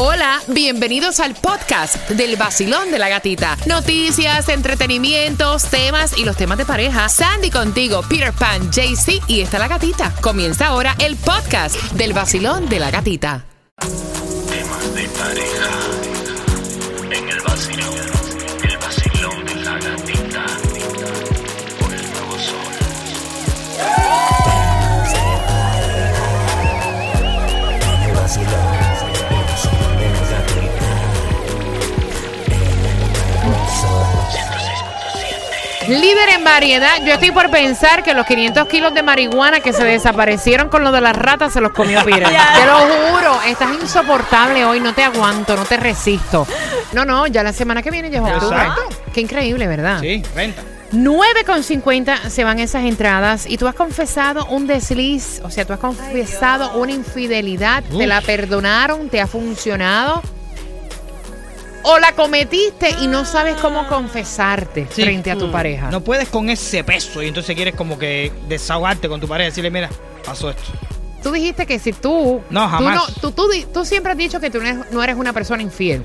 Hola, bienvenidos al podcast del vacilón de la gatita. Noticias, entretenimientos, temas y los temas de pareja. Sandy contigo, Peter Pan, JC y está la gatita. Comienza ahora el podcast del vacilón de la gatita. Temas de pareja. En el vacilón. Líder en variedad, yo estoy por pensar que los 500 kilos de marihuana que se desaparecieron con lo de las ratas se los comió Peter. Te lo juro, estás insoportable hoy, no te aguanto, no te resisto. No, no, ya la semana que viene ya es octubre. Exacto. Qué increíble, ¿verdad? Sí, renta. 9,50 se van esas entradas y tú has confesado un desliz, o sea, tú has confesado una infidelidad, te la perdonaron, te ha funcionado. O la cometiste y no sabes cómo confesarte Sí. frente a tu pareja. No puedes con ese peso y entonces quieres como que desahogarte con tu pareja y decirle, mira, pasó esto. Tú dijiste que si tú. No, jamás. Tú, tú, tú tú siempre has dicho que tú no eres, no una persona infiel.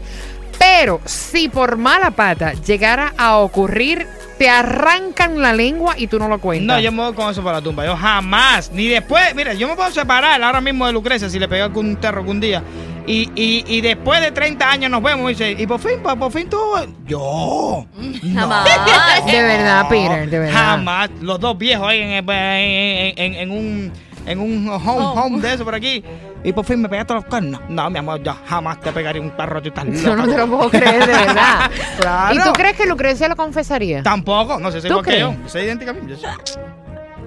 Pero si por mala pata llegara a ocurrir, te arrancan la lengua y tú no lo cuentas. No, yo me voy con eso para la tumba. Yo jamás, ni después, mira, yo me puedo separar ahora mismo de Lucrecia si le pegué algún terro algún día. Y, y, y después de 30 años nos vemos y dice, y por fin, por, por fin tú. Yo. Jamás. De verdad, Peter, de verdad. Jamás. Los dos viejos ahí en, en, en- un en un home, home de eso por aquí. Y por fin me pegaste los cuernos. No, mi amor, yo jamás te pegaría un perro. Tú estás Yo no te lo puedo creer, de verdad. Claro. ¿Y tú crees que Lucrecia lo confesaría? Tampoco, no sé, ¿Tú igual que yo. Soy idéntica a mí. Yo soy,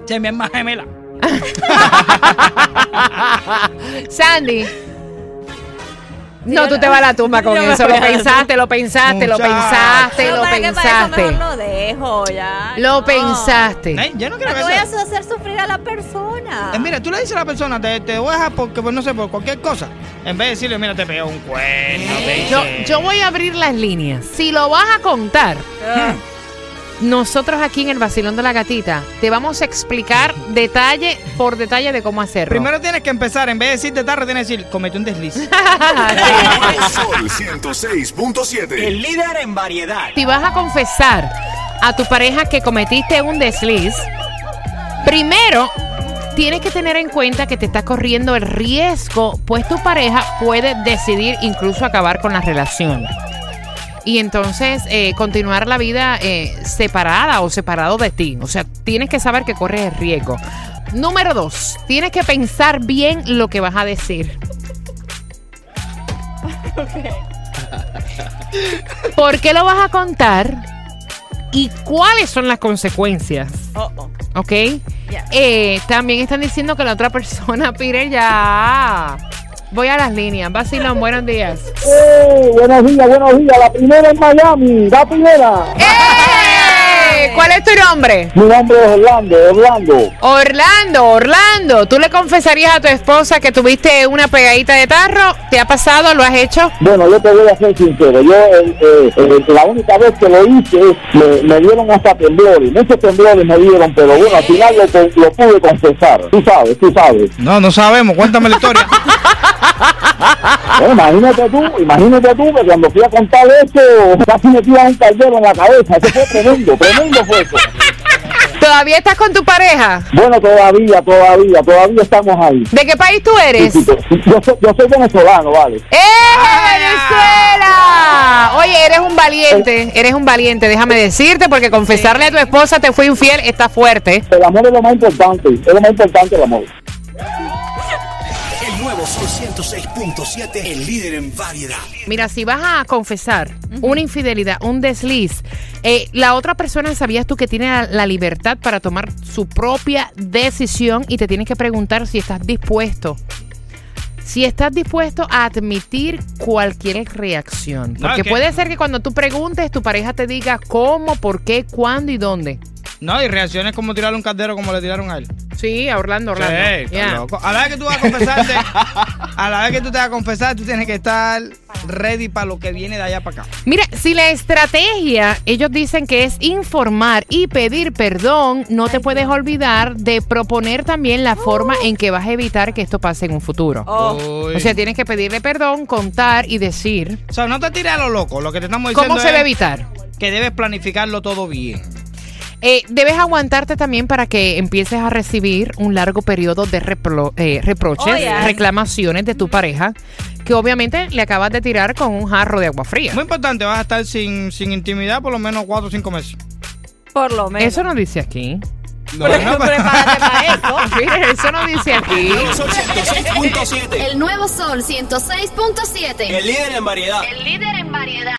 soy mi hermana gemela. Sandy. No, tú te vas a la tumba con eso. Lo pensaste, lo pensaste, lo pensaste, lo pensaste. lo dejo ya. Lo no. pensaste. Yo no quiero No que te voy a hacer sufrir a la persona. Eh, mira, tú le dices a la persona, te, te voy a dejar porque, pues, no sé, por cualquier cosa. En vez de decirle, mira, te pegó un cuerno. te Yo, voy a abrir las líneas. Si lo vas a contar, Ah. Nosotros aquí en el Vacilón de la Gatita te vamos a explicar detalle por detalle de cómo hacerlo. Primero tienes que empezar, en vez de decirte tarde, tienes que decir, cometí un desliz. Sol 106.7. El líder en variedad. si vas a confesar a tu pareja que cometiste un desliz, primero tienes que tener en cuenta que te estás corriendo el riesgo, pues tu pareja puede decidir incluso acabar con la relación. Y entonces eh, continuar la vida eh, separada o separado de ti. O sea, tienes que saber que corres el riesgo. Número dos, tienes que pensar bien lo que vas a decir. ¿Por qué lo vas a contar? ¿Y cuáles son las consecuencias? Oh, oh. ¿Ok? Eh, también están diciendo que la otra persona, Peter, ya. Voy a las líneas. Vacilón, buenos días. Eh, buenos días, buenos días. La primera en Miami, la primera. ¡Eh! ¿Cuál es tu nombre? Mi nombre es Orlando, Orlando. Orlando, Orlando. ¿Tú le confesarías a tu esposa que tuviste una pegadita de tarro? ¿Te ha pasado? ¿Lo has hecho? Bueno, yo te voy a ser sincero. Yo, eh, eh, eh, la única vez que lo hice, me, me dieron hasta temblores. Muchos temblores me dieron, pero bueno, al final lo, lo pude confesar. Tú sabes, tú sabes. No, no sabemos, cuéntame la historia. Bueno, imagínate tú, imagínate tú que cuando fui a contar esto, casi me tiran un caldero en la cabeza. Eso fue tremendo, tremendo fue eso. ¿Todavía estás con tu pareja? Bueno, todavía, todavía, todavía estamos ahí. ¿De qué país tú eres? Sí, sí, Yo soy, yo soy venezolano, vale. ¡Eh, Venezuela! Oye, eres un valiente, eres un valiente, déjame decirte, porque confesarle a tu esposa te fue infiel está fuerte. El amor es lo más importante, es lo más importante el amor. Sol 106.7. El líder en variedad. Mira, si vas a confesar una infidelidad, un desliz, eh, la otra persona sabías tú que tiene la, la libertad para tomar su propia decisión y te tienes que preguntar si estás dispuesto. Si estás dispuesto a admitir cualquier reacción. No, Porque que- puede ser que cuando tú preguntes, tu pareja te diga cómo, por qué, cuándo y dónde. No, y reacciones como tirarle un caldero como le tiraron a él. Sí, a Orlando, Orlando. Sí, está Yeah. loco. A la vez que tú vas a confesarte, a la vez que tú te vas a confesar, tú tienes que estar ready para lo que viene de allá para acá. Mira, si la estrategia, ellos dicen que es informar y pedir perdón, no te puedes olvidar de proponer también la forma en que vas a evitar que esto pase en un futuro. Oh. O sea, tienes que pedirle perdón, contar y decir O sea, no te tires a lo loco. Lo que te estamos diciendo cómo se es a evitar. que debes planificarlo todo bien. Eh, debes aguantarte también para que empieces a recibir un largo periodo de repro- eh, reproches, Oh, yeah. reclamaciones de tu pareja, que obviamente le acabas de tirar con un jarro de agua fría. Muy importante, vas a estar sin, sin intimidad por lo menos 4 o 5 meses. Por lo menos. Eso no dice aquí. Pre- Prepárate para eso. Mire, eso no dice aquí. Sol 106.7. El nuevo Sol 106.7. El líder en variedad. El líder en variedad.